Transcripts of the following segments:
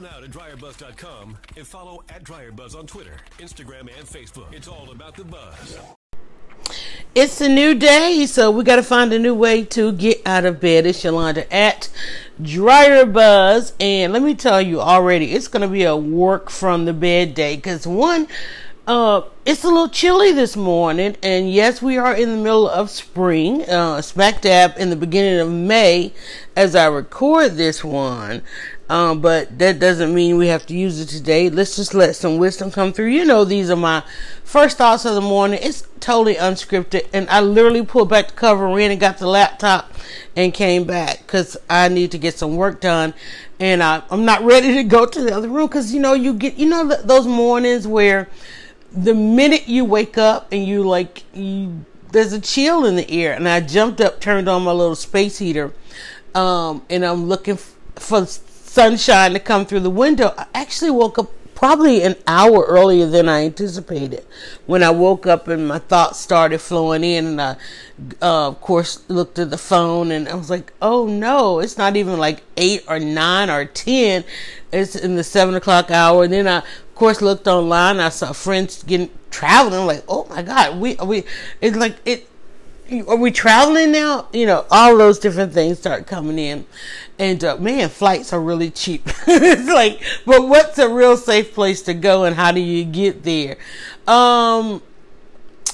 now to dryerbuzz.com and follow at dryerbuzz on Twitter, Instagram, and Facebook. It's all about the buzz. It's a new day, so we got to find a new way to get out of bed. It's Yolanda at Dryer Buzz, and let me tell you already, it's going to be a work from the bed day because one, uh, it's a little chilly this morning, and yes, we are in the middle of spring, uh, smack dab in the beginning of May as I record this one. Um, but that doesn't mean we have to use it today. Let's just let some wisdom come through. You know, these are my first thoughts of the morning. It's totally unscripted, and I literally pulled back the cover, ran and got the laptop, and came back because I need to get some work done. And I, I'm not ready to go to the other room because you know you get you know those mornings where the minute you wake up and you like you there's a chill in the air, and I jumped up, turned on my little space heater, um, and I'm looking f- for sunshine to come through the window. I actually woke up probably an hour earlier than I anticipated. When I woke up and my thoughts started flowing in, and I, uh, of course, looked at the phone and I was like, oh no, it's not even like eight or nine or ten. It's in the seven o'clock hour. And then I, of course, looked online. I saw friends getting traveling. I'm like, oh my God, we, we, it's like, it, are we traveling now? You know, all those different things start coming in. And uh, man, flights are really cheap. it's like, but what's a real safe place to go and how do you get there? Um,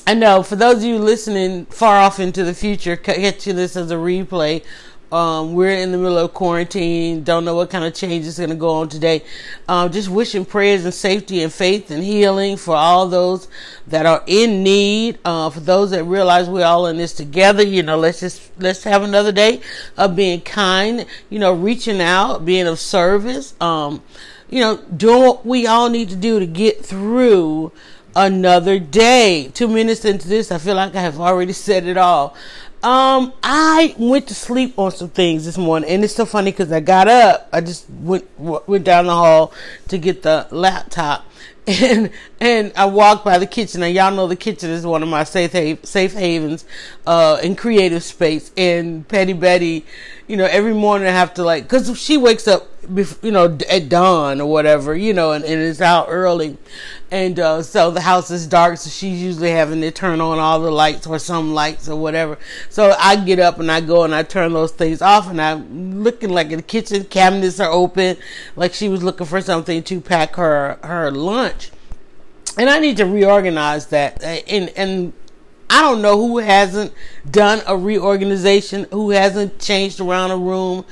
I know for those of you listening far off into the future, catch you this as a replay um, we're in the middle of quarantine. Don't know what kind of change is going to go on today. Um, just wishing prayers and safety and faith and healing for all those that are in need. Uh, for those that realize we're all in this together, you know, let's just let's have another day of being kind. You know, reaching out, being of service. Um, you know, doing what we all need to do to get through another day. Two minutes into this, I feel like I have already said it all. Um, I went to sleep on some things this morning, and it's so funny because I got up. I just went went down the hall to get the laptop, and and I walked by the kitchen. And y'all know the kitchen is one of my safe hav- safe havens, uh, in creative space. And Petty Betty, you know, every morning I have to like, cause she wakes up, bef- you know, at dawn or whatever, you know, and, and it's out early, and uh, so the house is dark. So she's usually having to turn on all the lights or some lights or whatever. So I get up and I go and I turn those things off, and I'm looking like the kitchen cabinets are open, like she was looking for something to pack her her lunch and I need to reorganize that. And and I don't know who hasn't done a reorganization, who hasn't changed around a room,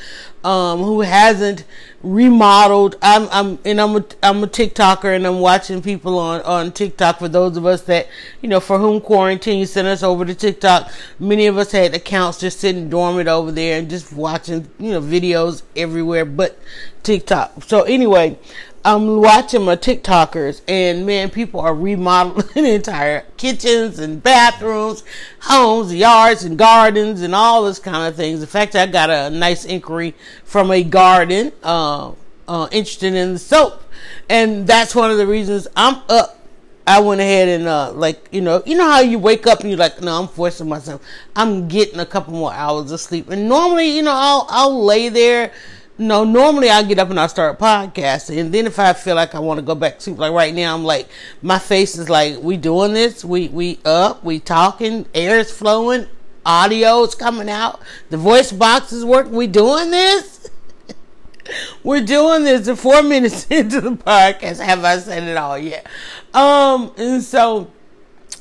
um, who hasn't remodeled. I'm I'm and I'm a I'm a TikToker and I'm watching people on on TikTok. For those of us that you know for whom quarantine sent us over to TikTok, many of us had accounts just sitting dormant over there and just watching you know videos everywhere but TikTok. So anyway, I'm watching my TikTokers, and man, people are remodeling entire kitchens and bathrooms, homes, yards, and gardens, and all this kind of things. In fact, I got a nice inquiry from a garden uh, uh, interested in the soap, and that's one of the reasons I'm up. I went ahead and uh, like you know you know how you wake up and you're like no I'm forcing myself I'm getting a couple more hours of sleep and normally you know I'll I'll lay there no, normally I get up and I start podcasting, and then if I feel like I want to go back to like right now, I'm like, my face is like, we doing this, we we up, we talking, air is flowing, audio is coming out, the voice box is working, we doing this. We're doing this in four minutes into the podcast. Have I said it all yet? Um, and so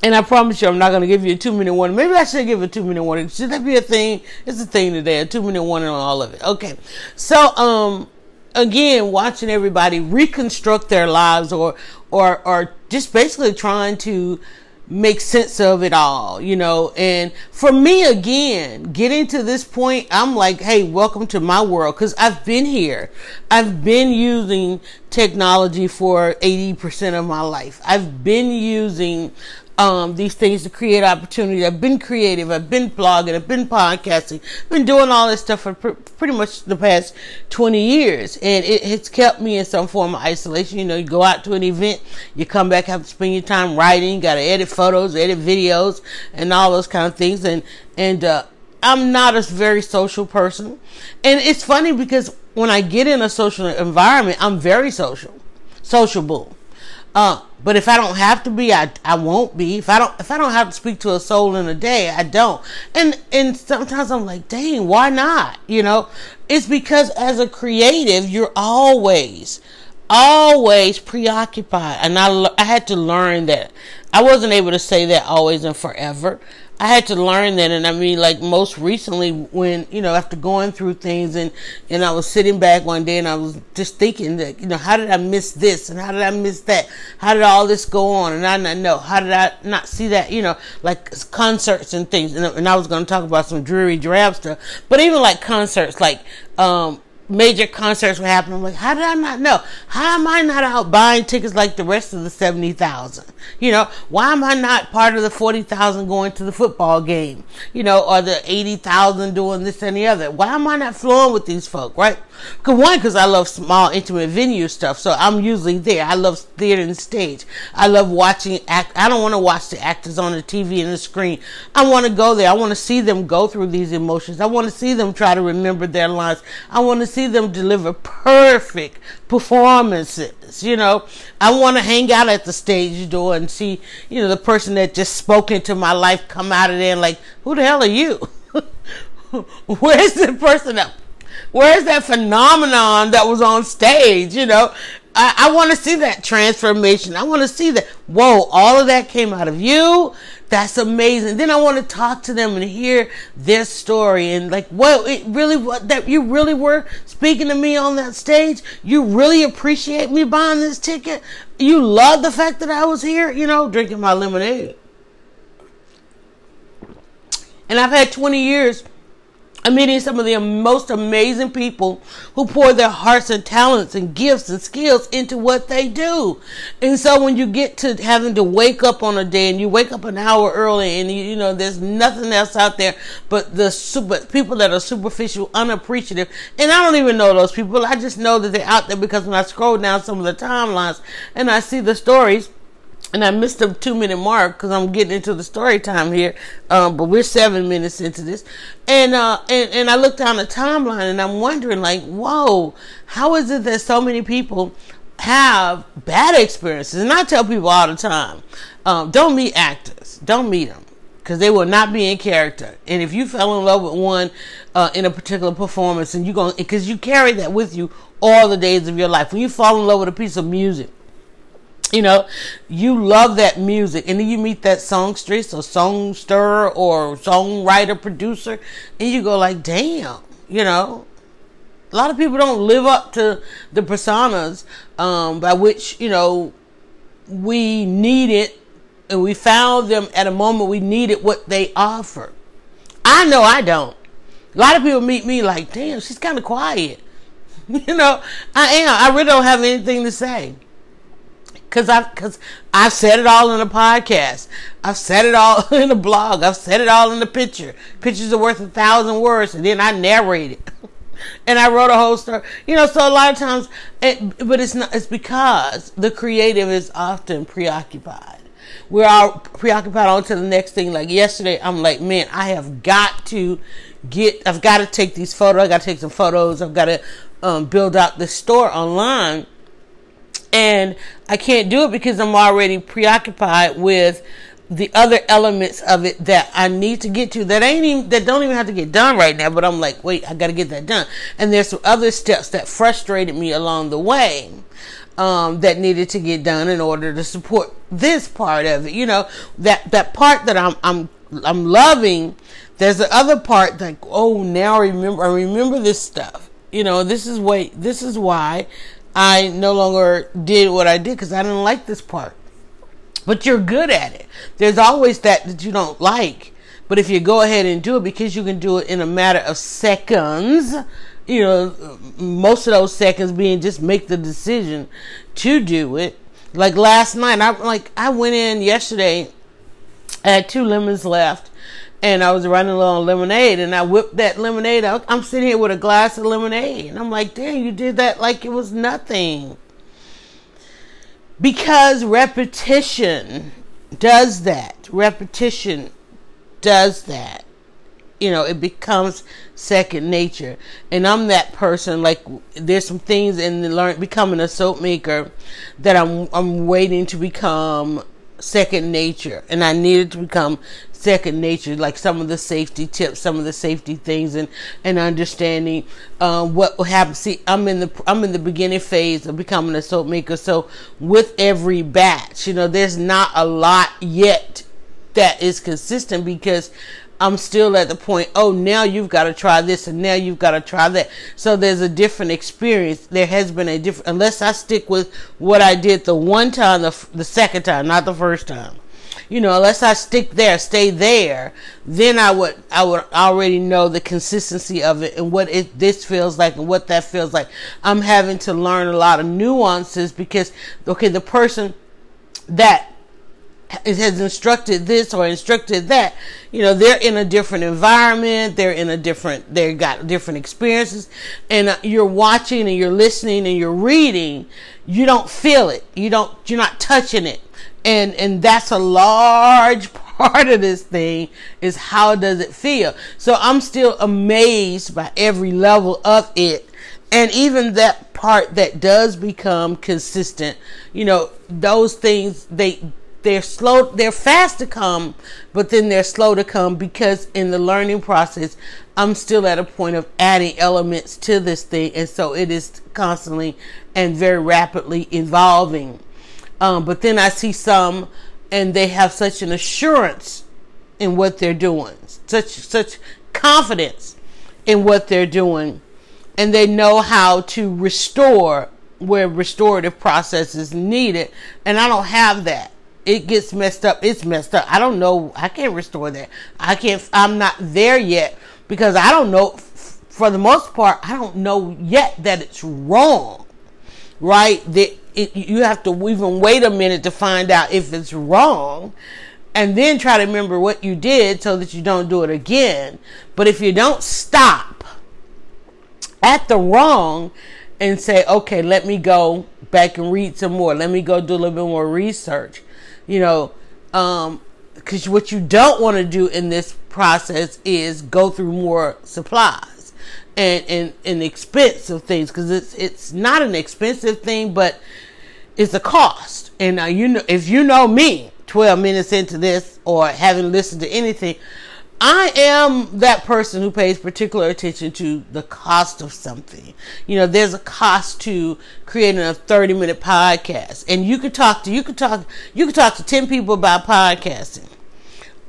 and I promise you, I'm not going to give you a two minute warning. Maybe I should give a two minute warning. Should that be a thing? It's a thing today, a two minute warning on all of it. Okay. So, um, again, watching everybody reconstruct their lives or, or, or just basically trying to make sense of it all, you know. And for me, again, getting to this point, I'm like, hey, welcome to my world because I've been here. I've been using technology for 80% of my life. I've been using um, these things to create opportunity. I've been creative. I've been blogging. I've been podcasting. I've been doing all this stuff for pr- pretty much the past 20 years. And it, it's kept me in some form of isolation. You know, you go out to an event, you come back, have to spend your time writing, got to edit photos, edit videos, and all those kind of things. And, and, uh, I'm not a very social person. And it's funny because when I get in a social environment, I'm very social, sociable. Uh, but if I don't have to be, I, I won't be. If I don't if I don't have to speak to a soul in a day, I don't. And and sometimes I'm like, dang, why not? You know, it's because as a creative, you're always always preoccupied, and I I had to learn that. I wasn't able to say that always and forever. I had to learn that, and I mean, like most recently, when you know, after going through things, and and I was sitting back one day, and I was just thinking that, you know, how did I miss this, and how did I miss that? How did all this go on? And I not know how did I not see that? You know, like concerts and things, and, and I was going to talk about some dreary drab stuff, but even like concerts, like um major concerts were happening. I'm like, how did I not know? How am I not out buying tickets like the rest of the 70,000? You know, why am I not part of the 40,000 going to the football game? You know, or the 80,000 doing this and the other? Why am I not flowing with these folk, right? Cause one, cause I love small, intimate venue stuff. So I'm usually there. I love theater and stage. I love watching act. I don't want to watch the actors on the TV and the screen. I want to go there. I want to see them go through these emotions. I want to see them try to remember their lines. I want to see them deliver perfect performances. You know, I want to hang out at the stage door and see, you know, the person that just spoke into my life come out of there and like, who the hell are you? Where's the person that Where's that phenomenon that was on stage? You know, I, I want to see that transformation. I want to see that. Whoa, all of that came out of you. That's amazing. Then I want to talk to them and hear their story and like, well, it really what that you really were speaking to me on that stage. You really appreciate me buying this ticket. You love the fact that I was here. You know, drinking my lemonade. And I've had 20 years I'm meeting some of the most amazing people who pour their hearts and talents and gifts and skills into what they do. And so when you get to having to wake up on a day and you wake up an hour early and you, you know, there's nothing else out there but the super people that are superficial, unappreciative. And I don't even know those people. I just know that they're out there because when I scroll down some of the timelines and I see the stories, and I missed the two minute mark because I'm getting into the story time here. Um, but we're seven minutes into this, and uh, and and I looked down the timeline and I'm wondering, like, whoa, how is it that so many people have bad experiences? And I tell people all the time, um, don't meet actors, don't meet them because they will not be in character. And if you fell in love with one uh, in a particular performance, and you go because you carry that with you all the days of your life. When you fall in love with a piece of music you know, you love that music, and then you meet that songstress or songster or songwriter producer, and you go like, "Damn," you know. A lot of people don't live up to the personas um, by which you know we needed, and we found them at a moment we needed what they offer. I know I don't. A lot of people meet me like, "Damn, she's kind of quiet." you know, I am. I really don't have anything to say because I because I've said it all in a podcast. I've said it all in a blog. I've said it all in a picture. Pictures are worth a thousand words, and then I narrate it. and I wrote a whole story. You know, so a lot of times, it, but it's not. It's because the creative is often preoccupied. We're all preoccupied on to the next thing. Like yesterday, I'm like, man, I have got to get. I've got to take these photos. I got to take some photos. I've got to um, build out the store online and I can't do it because I'm already preoccupied with the other elements of it that I need to get to that ain't even that don't even have to get done right now. But I'm like, wait, I got to get that done. And there's some other steps that frustrated me along the way um, that needed to get done in order to support this part of it. You know that that part that I'm I'm I'm loving. There's the other part like, oh, now I remember I remember this stuff. You know, this is why this is why I no longer did what I did because I didn't like this part. But you're good at it. There's always that that you don't like. But if you go ahead and do it because you can do it in a matter of seconds, you know, most of those seconds being just make the decision to do it. Like last night, I like I went in yesterday. I had two lemons left, and I was running low on lemonade, and I whipped that lemonade out. I'm sitting here with a glass of lemonade, and I'm like, "Damn, you did that like it was nothing." Because repetition does that. Repetition does that. you know it becomes second nature and i'm that person like there's some things in the learn becoming a soap maker that i'm i'm waiting to become second nature and i needed to become second nature like some of the safety tips some of the safety things and and understanding uh, what will happen see i'm in the i'm in the beginning phase of becoming a soap maker so with every batch you know there's not a lot yet that is consistent because I'm still at the point, oh, now you've got to try this and now you've got to try that. So there's a different experience. There has been a different, unless I stick with what I did the one time, the, the second time, not the first time. You know, unless I stick there, stay there, then I would, I would already know the consistency of it and what it, this feels like and what that feels like. I'm having to learn a lot of nuances because, okay, the person that has instructed this or instructed that you know they're in a different environment they're in a different they got different experiences and uh, you're watching and you're listening and you're reading you don't feel it you don't you're not touching it and and that's a large part of this thing is how does it feel? So i'm still amazed by every level of it. And even that part that does become consistent you know those things they they're slow they're fast to come but then they're slow to come because in the learning process i'm still at a point of adding elements to this thing. And so it is constantly and very rapidly evolving um, but then i see some and they have such an assurance in what they're doing such such confidence in what they're doing and they know how to restore where restorative process is needed and i don't have that it gets messed up, it's messed up. I don't know. I can't restore that. I can't. I'm not there yet because I don't know. For the most part, I don't know yet that it's wrong. Right? That it, you have to even wait a minute to find out if it's wrong, and then try to remember what you did so that you don't do it again. But if you don't stop at the wrong and say, okay, let me go back and read some more. Let me go do a little bit more research you know, um, because what you don't want to do in this process is go through more supplies and and, and expensive things because it's it's not an expensive thing, but it's a cost. And uh, you know, if you know me, twelve minutes into this or haven't listened to anything, I am that person who pays particular attention to the cost of something. You know, there's a cost to creating a 30 minute podcast. And you could talk to you could talk you could talk to 10 people about podcasting.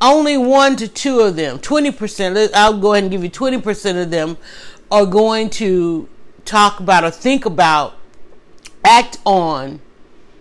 Only one to two of them, 20%, I'll go ahead and give you 20% of them are going to talk about or think about act on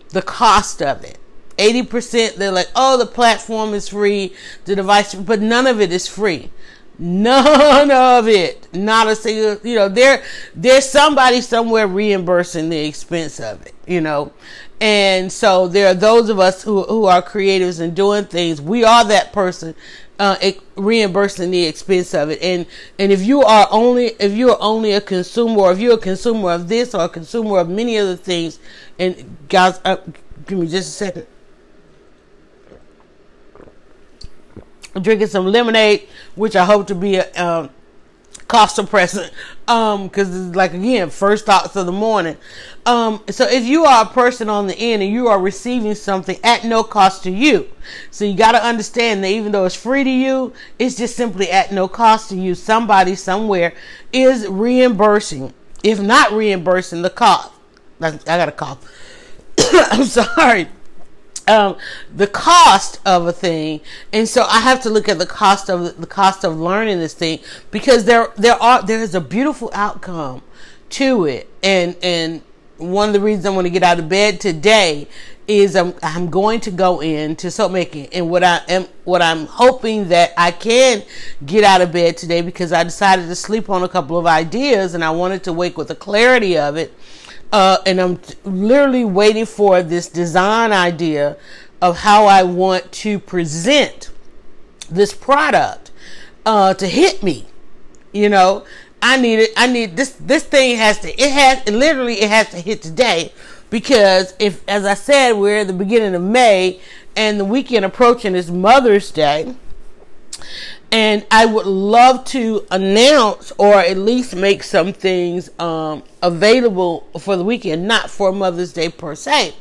the cost of it. 80% they're like, oh, the platform is free, the device, but none of it is free. None of it. Not a single, you know, there, there's somebody somewhere reimbursing the expense of it, you know. And so there are those of us who, who are creatives and doing things. We are that person, uh, reimbursing the expense of it. And, and if you are only, if you are only a consumer or if you're a consumer of this or a consumer of many other things, and guys, uh, give me just a second. I'm drinking some lemonade, which I hope to be a um, cough suppressant. Um, because it's like again, first thoughts of the morning. Um, so if you are a person on the end and you are receiving something at no cost to you, so you got to understand that even though it's free to you, it's just simply at no cost to you. Somebody somewhere is reimbursing, if not reimbursing the cost. I got a cough. I'm sorry um, the cost of a thing, and so I have to look at the cost of the cost of learning this thing because there there are there is a beautiful outcome to it, and and one of the reasons I want to get out of bed today is I'm I'm going to go into soap making, and what I am what I'm hoping that I can get out of bed today because I decided to sleep on a couple of ideas, and I wanted to wake with the clarity of it uh, and I'm literally waiting for this design idea of how I want to present this product uh, to hit me. You know, I need it. I need this. This thing has to. It has literally. It has to hit today because if, as I said, we're at the beginning of May and the weekend approaching is Mother's Day, And I would love to announce or at least make some things um, available for the weekend, not for Mother's Day per se,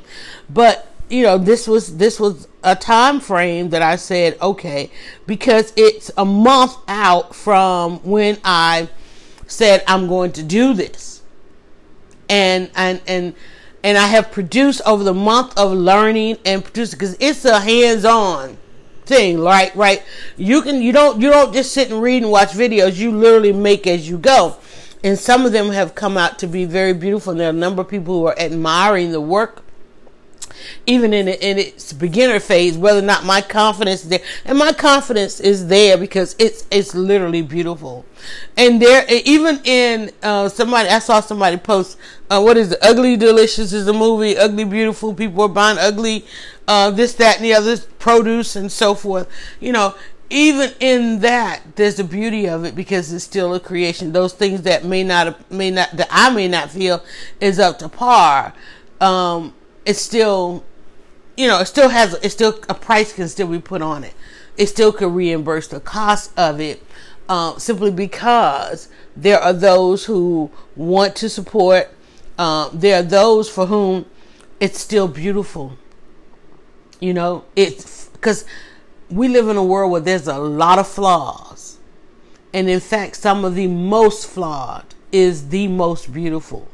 but you know this was this was a time frame that I said okay because it's a month out from when I said I'm going to do this. And and and and I have produced over the month of learning and produced because it's a hands-on thing, right? Right? You can you don't you don't just sit and read and watch videos. You literally make as you go, and some of them have come out to be very beautiful. And there are a number of people who are admiring the work even in, in its beginner phase, whether or not my confidence is there. And my confidence is there because it's it's literally beautiful. And there, even in uh, somebody, I saw somebody post, uh, what is it? Ugly Delicious is a movie. Ugly Beautiful. People are buying ugly, uh, this, that, and the other produce and so forth. You know, even in that, there's the beauty of it because it's still a creation. Those things that may not, may not, that I may not feel is up to par. Um, it's still, you know, it still has, it still, a price can still be put on it. It still could reimburse the cost of it, uh, simply because there are those who want to support. Uh, there are those for whom it's still beautiful. You know, it's because we live in a world where there's a lot of flaws. And in fact, some of the most flawed is the most beautiful.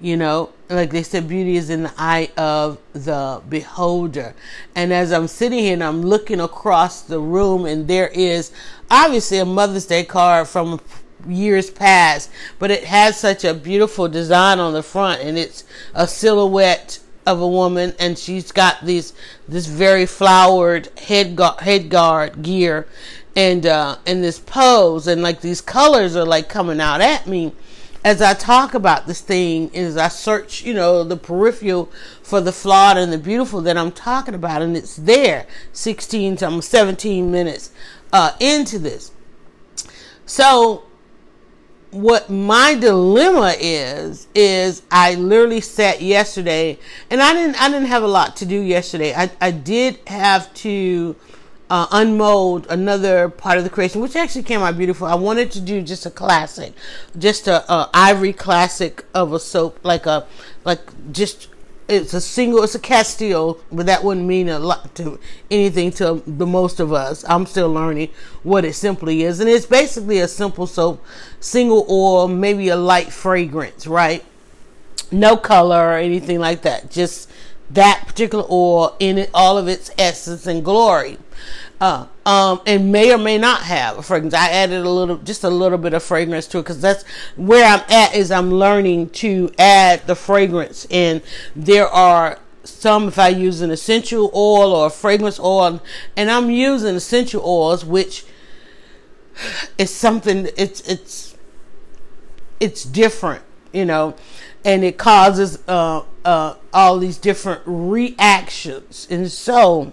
You know, like they said, beauty is in the eye of the beholder. And as I'm sitting here and I'm looking across the room, and there is obviously a Mother's Day card from years past, but it has such a beautiful design on the front, and it's a silhouette of a woman, and she's got these this very flowered head guard, head guard gear, and uh, and this pose, and like these colors are like coming out at me as I talk about this thing, as I search, you know, the peripheral for the flawed and the beautiful that I'm talking about, and it's there, 16 to 17 minutes uh, into this. So, what my dilemma is is I literally sat yesterday, and I didn't I didn't have a lot to do yesterday. I I did have to uh, unmold another part of the creation, which actually came out beautiful. I wanted to do just a classic, just a, a ivory classic of a soap, like a like just it's a single, it's a Castile, but that wouldn't mean a lot to anything to the most of us. I'm still learning what it simply is, and it's basically a simple soap, single oil, maybe a light fragrance, right? No color or anything like that. Just that particular oil in it, all of its essence and glory. Uh, um, and may or may not have a fragrance. I added a little, just a little bit of fragrance to it because that's where I'm at. Is I'm learning to add the fragrance, and there are some if I use an essential oil or a fragrance oil, and I'm using essential oils, which is something. It's it's it's different, you know, and it causes uh, uh, all these different reactions, and so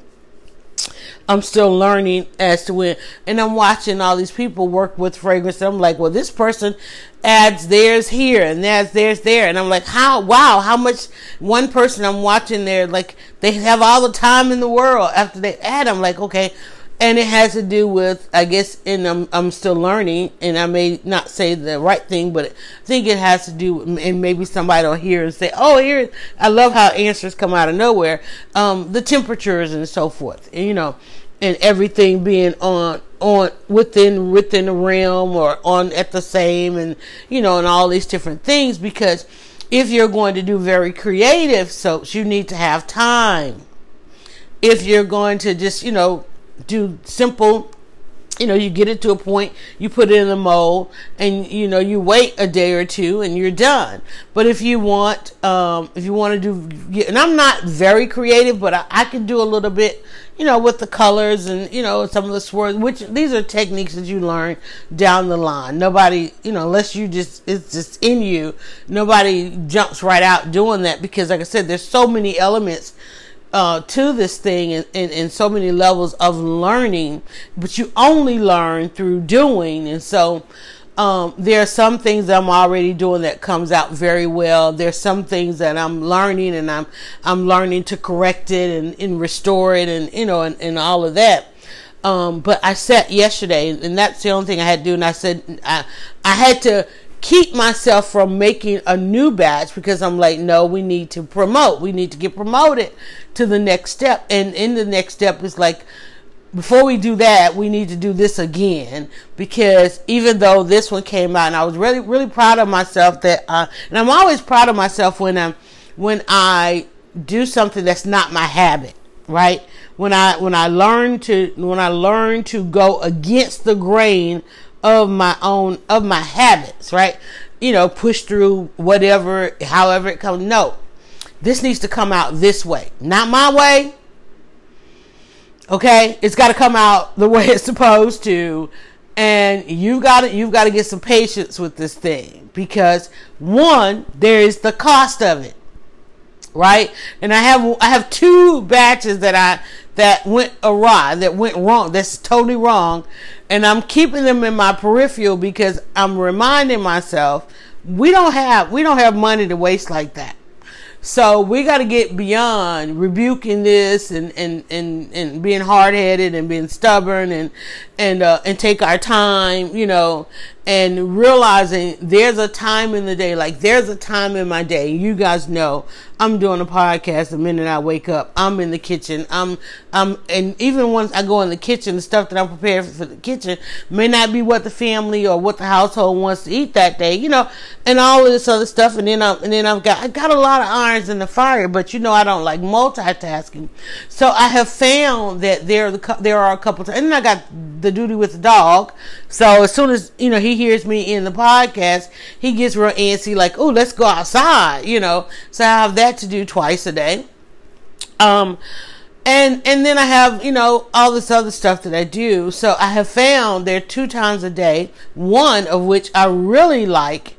I'm still learning as to when, and I'm watching all these people work with fragrance. I'm like, well, this person adds theirs here and adds theirs there, and I'm like, how? Wow, how much? One person I'm watching there, like they have all the time in the world after they add. I'm like, okay, and it has to do with i guess and I'm, I'm still learning and i may not say the right thing but i think it has to do with, and maybe somebody will hear and say oh here i love how answers come out of nowhere. Um, the temperatures and so forth and, you know and everything being on on within within the realm or on at the same and you know and all these different things because if you're going to do very creative soaps you need to have time. If you're going to just you know do simple you know, you get it to a point, you put it in a mold, and you know, you wait a day or two, and you're done. But if you want, um, if you want to do, and I'm not very creative, but I, I can do a little bit, you know, with the colors and you know some of the swirls. Which these are techniques that you learn down the line. Nobody, you know, unless you just it's just in you, nobody jumps right out doing that because, like I said, there's so many elements uh, to this thing in, in, in, so many levels of learning, but you only learn through doing. And so um, there are some things that I'm already doing that comes out very well. There's some things that I'm learning and I'm I'm learning to correct it and, and restore it and you know and, and all of that. Um, but I sat yesterday, and that's the only thing I had to do. And I said I, I had to keep myself from making a new batch because I'm like, no, we need to promote. We need to get promoted to the next step. And in the next step is like, before we do that, we need to do this again because even though this one came out, and I was really, really proud of myself that, uh, and I'm always proud of myself when I'm, when I do something that's not my habit, right? When I, when I learn to, when I learn to go against the grain of my own of my habits, right? You know, push through whatever, however it comes. No, this needs to come out this way, not my way. Okay, it's got to come out the way it's supposed to, and you got to you've got to get some patience with this thing because one, there is the cost of it, right? And I have I have two batches that I that went awry, that went wrong, that's totally wrong, and I'm keeping them in my peripheral because I'm reminding myself we don't have we don't have money to waste like that. So we got to get beyond rebuking this and, and, and, and being hard headed and being stubborn and, and, uh, and take our time, you know, and realizing there's a time in the day, like there's a time in my day. You guys know I'm doing a podcast the minute I wake up. I'm in the kitchen. I'm, I'm, and even once I go in the kitchen, the stuff that I'm prepared for the kitchen may not be what the family or what the household wants to eat that day, you know, and all of this other stuff. And then I'm, and then I've got, I got a lot of irons in the fire, but you know, I don't like multitasking. So I have found that there, the there are a couple times, and then I got the duty with the dog. So as soon as, you know, he hears me in the podcast, he gets real antsy, like, oh, let's go outside, you know. So I have that to do twice a day. Um, and and then I have you know all this other stuff that I do. So I have found there two times a day, one of which I really like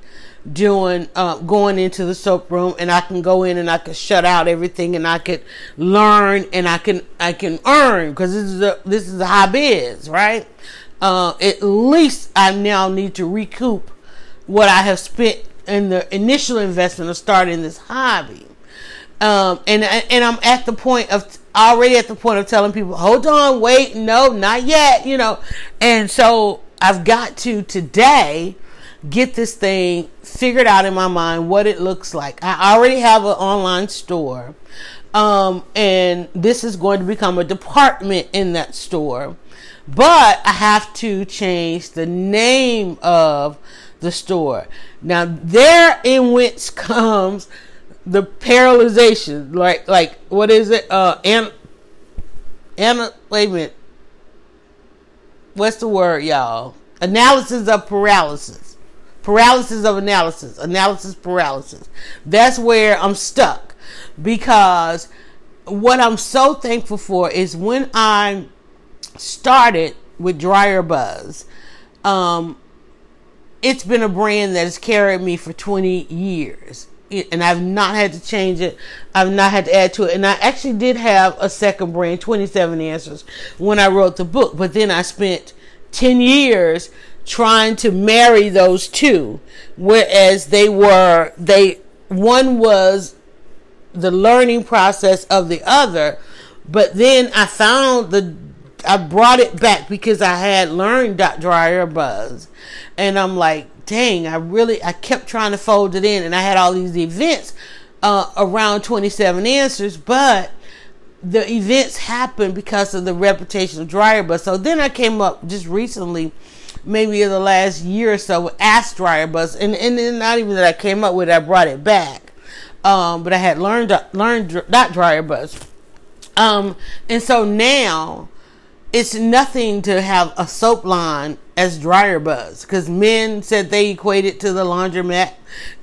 doing uh, going into the soap room and I can go in and I can shut out everything and I can learn and I can I can earn because this is a this is a high biz right uh, at least I now need to recoup what I have spent in the initial investment of starting this hobby. Um, and and I'm at the point of already at the point of telling people, hold on, wait, no, not yet, you know. And so I've got to today get this thing figured out in my mind what it looks like. I already have an online store. Um, and this is going to become a department in that store. But I have to change the name of the store. Now, there in which comes the paralyzation. Like, like what is it? Uh, and, and, wait a minute. What's the word, y'all? Analysis of paralysis. Paralysis of analysis. Analysis paralysis. That's where I'm stuck. Because what I'm so thankful for is when I started with Dryer Buzz, um, it's been a brand that has carried me for 20 years. And I've not had to change it. I've not had to add to it. And I actually did have a second brand, 27 Answers, when I wrote the book. But then I spent 10 years trying to marry those two. Whereas they were, they, one was the learning process of the other. But then I found the I brought it back because I had learned Dot Dryer Buzz, and I'm like, dang, I really I kept trying to fold it in, and I had all these events uh, around 27 answers, but the events happened because of the reputation of Dryer Buzz. So then I came up just recently, maybe in the last year or so, with Ask Dryer Buzz, and and then not even that I came up with, it, I brought it back. Um, but I had learned learned Dot Dryer Buzz. Um, and so now it's nothing to have a soap line as dryer buzz because men said they equated to the laundromat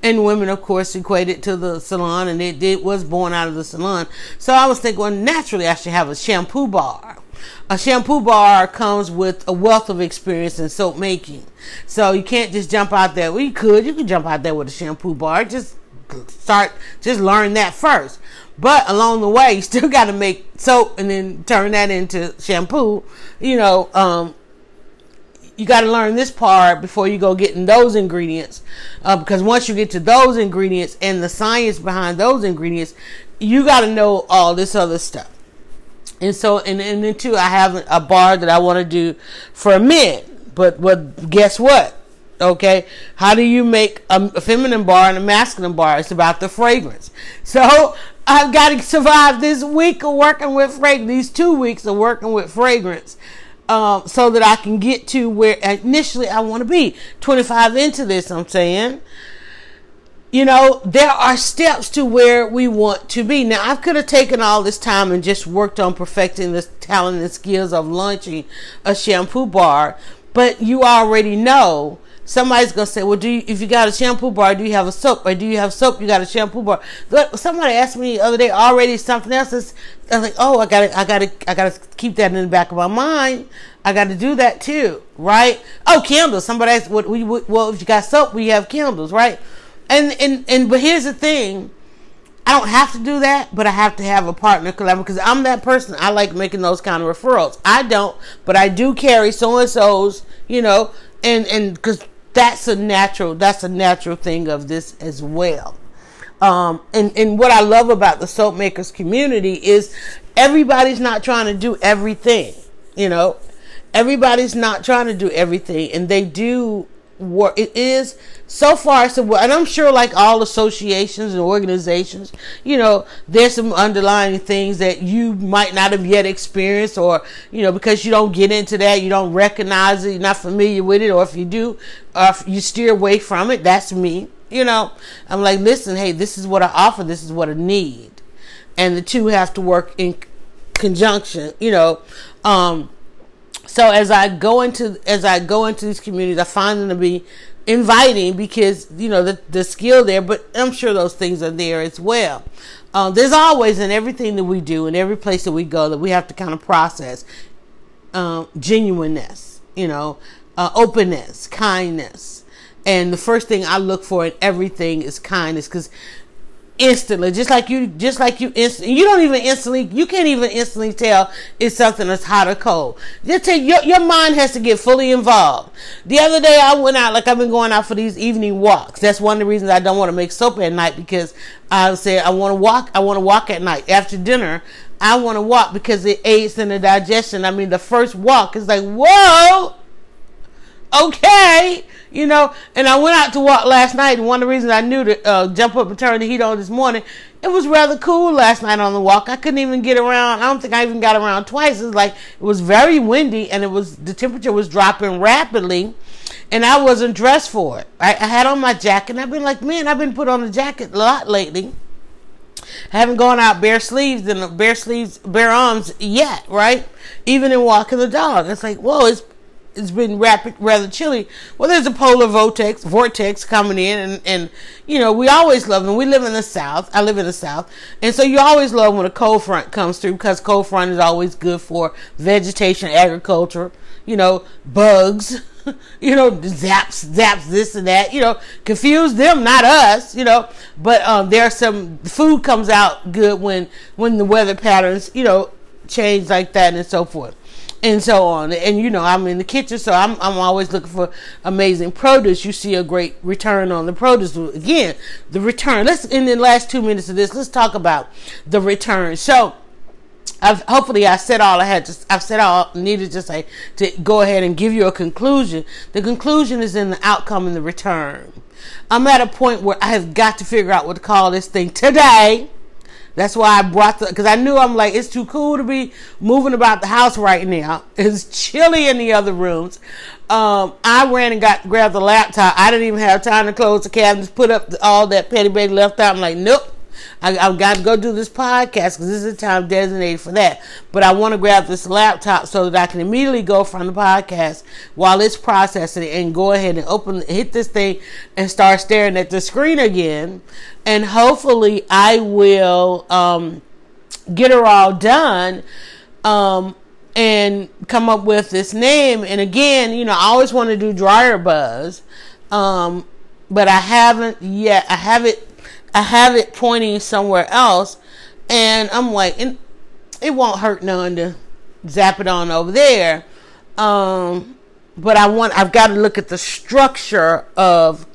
and women of course equated to the salon and it, it was born out of the salon so i was thinking well naturally i should have a shampoo bar a shampoo bar comes with a wealth of experience in soap making so you can't just jump out there well you could you could jump out there with a shampoo bar just start just learn that first but along the way, you still got to make soap and then turn that into shampoo. You know, um, you got to learn this part before you go getting those ingredients. Uh, because once you get to those ingredients and the science behind those ingredients, you got to know all this other stuff. And so, and, and then too, I have a bar that I want to do for men. But, but guess what? Okay, how do you make a, a feminine bar and a masculine bar? It's about the fragrance. So I've got to survive this week of working with fragrance, these two weeks of working with fragrance, um, so that I can get to where initially I want to be. 25 into this, I'm saying. You know, there are steps to where we want to be. Now, I could have taken all this time and just worked on perfecting the talent and skills of launching a shampoo bar, but you already know somebody's gonna say, "Well, do you, if you got a shampoo bar, do you have a soap, or do you have soap? You got a shampoo bar?" Somebody asked me the other day already something else. Is I was like, "Oh, I gotta, I gotta, I gotta keep that in the back of my mind. I got to do that too, right? Oh, candles. Somebody asked, "What we well, if you got soap, we have candles, right?" And and and but here's the thing. I don't have to do that, but I have to have a partner because I'm that person. I like making those kind of referrals. I don't, but I do carry so and so's, you know, and and because that's a natural that's a natural thing of this as well um, and and what I love about the soap makers community is everybody's not trying to do everything you know everybody's not trying to do everything and they do work it is so far so well, and i'm sure like all associations and organizations you know there's some underlying things that you might not have yet experienced or you know because you don't get into that you don't recognize it you're not familiar with it or if you do or if you steer away from it that's me you know. I'm like listen hey this is what i offer this is what i need. And the two have to work in conjunction you know um so as I go into as I go into these communities, I find them to be inviting because you know the the skill there, but I'm sure those things are there as well. Um, there's always in everything that we do, in every place that we go, that we have to kind of process um, genuineness, you know, uh, openness, kindness, and the first thing I look for in everything is kindness because instantly, just like you, just like you instantly, you don't even instantly, you can't even instantly tell if something is hot or cold. Just take your, your mind has to get fully involved. The other day I went out, like I've been going out for these evening walks. That's one of the reasons I don't want to make soap at night because I said I want to walk, I want to walk at night after dinner. I want to walk because it aids in the digestion. I mean, the first walk is like, whoa, okay you know. And I went out to walk last night, and one of the reasons I knew to uh, jump up and turn the heat on this morning, it was rather cool last night on the walk. I couldn't even get around. I don't think I even got around twice. It was like it was very windy, and it was the temperature was dropping rapidly, and I wasn't dressed for it. I, I had on my jacket, I've been like, man, I've been put on a jacket a lot lately. I haven't gone out bare sleeves and bare sleeves, bare arms yet, right? Even in walking the dog, it's like, whoa, it's it's been rapid, rather chilly. Well, there's a polar vortex, vortex coming in, and, and you know we always love them. We live in the south. I live in the south, and so you always love when a cold front comes through because cold front is always good for vegetation, agriculture. You know, bugs. you know, zaps, zaps, this and that. You know, confuse them, not us. You know, but um, there's some food comes out good when when the weather patterns, you know, change like that and so forth and so on. And you know, I'm in the kitchen, so I'm I'm always looking for amazing produce. You see a great return on the produce. Again, the return. Let's in the last two minutes of this, let's talk about the return. So. I've, hopefully I said all I had to, I've said all needed to say to go ahead and give you a conclusion. The conclusion is in the outcome and the return. I'm at a point where I have got to figure out what to call this thing today that's why I brought the, because I knew I'm like, it's too cool to be moving about the house right now. It's chilly in the other rooms. Um, I ran and got grabbed the laptop. I didn't even have time to close the cabinets, put up all that petty baby left out. I'm like, nope. I, have got to go do this podcast because this is the time designated for that. But I want to grab this laptop so that I can immediately go from the podcast while it's processing and go ahead and open, hit this thing and start staring at the screen again. And hopefully I will um, get her all done. Um, and come up with this name. And again, you know, I always want to do dryer buzz. Um, but I haven't yet. I have it I have it pointing somewhere else, and I'm like, it, it won't hurt none to zap it on over there. Um, but I want, I've got to look at the structure of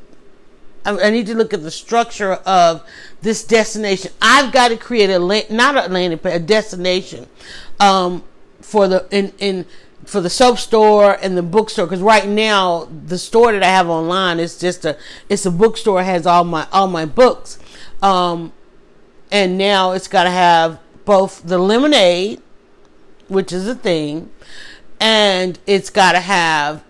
I need to look at the structure of this destination. I've got to create a not a landing, but a destination um, for the in in for the soap store and the bookstore. Because right now the store that I have online is just a it's a bookstore. Has all my all my books, um, and now it's got to have both the lemonade, which is a thing, and it's got to have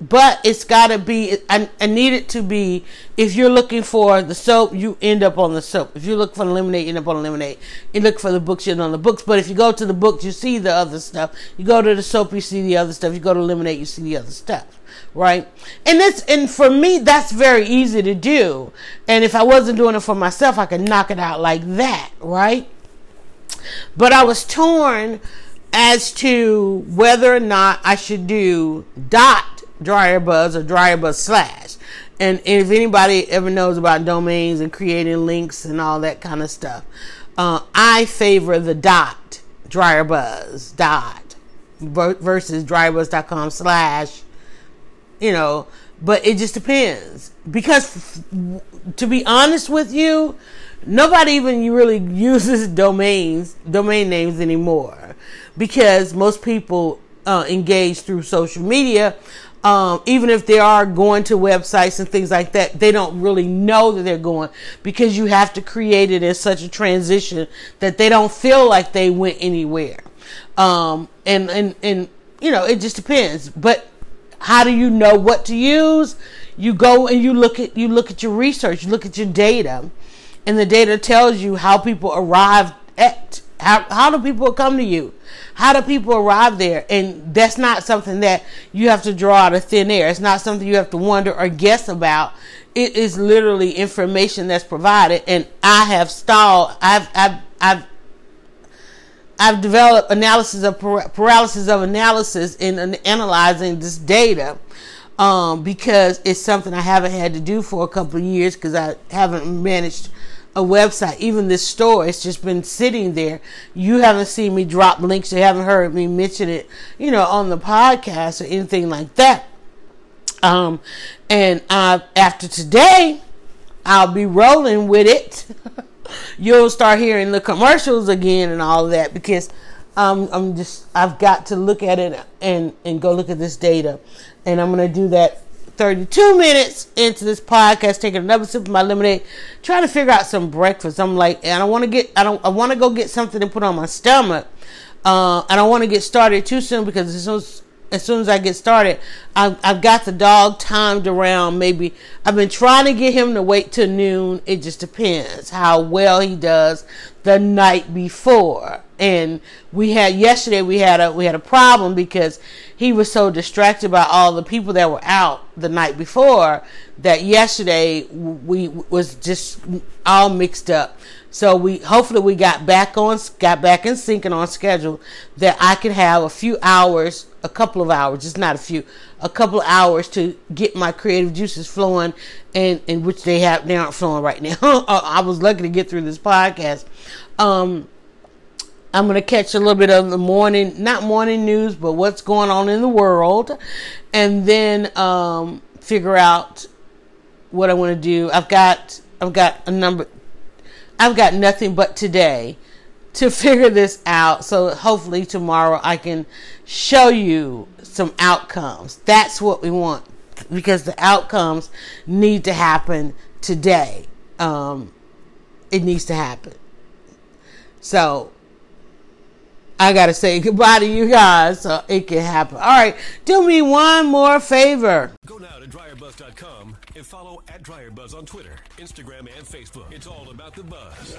but it's got to be I, I, need it to be if you're looking for the soap you end up on the soap. If you look for the lemonade you end up on the lemonade. You look for the books you end on the books. But if you go to the books you see the other stuff. You go to the soap you see the other stuff. You go to lemonade you see the other stuff right? And it's and for me that's very easy to do. And if i wasn't doing it for myself i could knock it out like that right? But i was torn as to whether or not i should do dot dryer buzz or dryer buzz slash. And if anybody ever knows about domains and creating links and all that kind of stuff, uh, I favor the dot dryer buzz dot versus dryerbuzz.com slash, you know, but it just depends because to be honest with you, nobody even really uses domains, domain names anymore because most people uh, engage through social media um, even if they are going to websites and things like that, they don't really know that they're going because you have to create it as such a transition that they don't feel like they went anywhere. Um, and, and, and, you know, it just depends. But how do you know what to use? You go and you look at, you look at your research, you look at your data and the data tells you how people arrive at how, how do people come to you? How do people arrive there? And that's not something that you have to draw out of thin air. It's not something you have to wonder or guess about. It is literally information that's provided. And I have stalled, I've, I've, I've, I've developed analysis of paralysis of analysis in analyzing this data um, because it's something I haven't had to do for a couple of years because I haven't managed a website, even this store, it's just been sitting there. You haven't seen me drop links. You haven't heard me mention it, you know, on the podcast or anything like that. Um, and after today, I'll be rolling with it. You'll start hearing the commercials again and all of that because um, I'm just I've got to look at it and and go look at this data, and I'm gonna do that 32 minutes into this podcast, taking another sip of my lemonade, trying to figure out some breakfast. I'm like, and I want to get, I don't, I want to go get something to put on my stomach. Uh, I don't want to get started too soon because as soon as soon as I get started, I've, I've got the dog timed around. Maybe I've been trying to get him to wait till noon. It just depends how well he does the night before. And we had yesterday we had a we had a problem because he was so distracted by all the people that were out the night before that yesterday we was just all mixed up. So we hopefully we got back on got back in sync and on schedule that I could have a few hours, a couple of hours, just not a few, a couple of hours to get my creative juices flowing and in which they have they aren't flowing right now. I was lucky to get through this podcast. Um I'm going to catch a little bit of the morning, not morning news, but what's going on in the world. And then, um, figure out what I want to do. I've got, I've got a number, I've got nothing but today to figure this out. So hopefully tomorrow I can show you some outcomes. That's what we want because the outcomes need to happen today. Um, it needs to happen. So I gotta say goodbye to you guys so it can happen. All right, do me one more favor. Go now to dryerbuzz.com and follow at dryerbuzz on Twitter, Instagram, and Facebook. It's all about the buzz.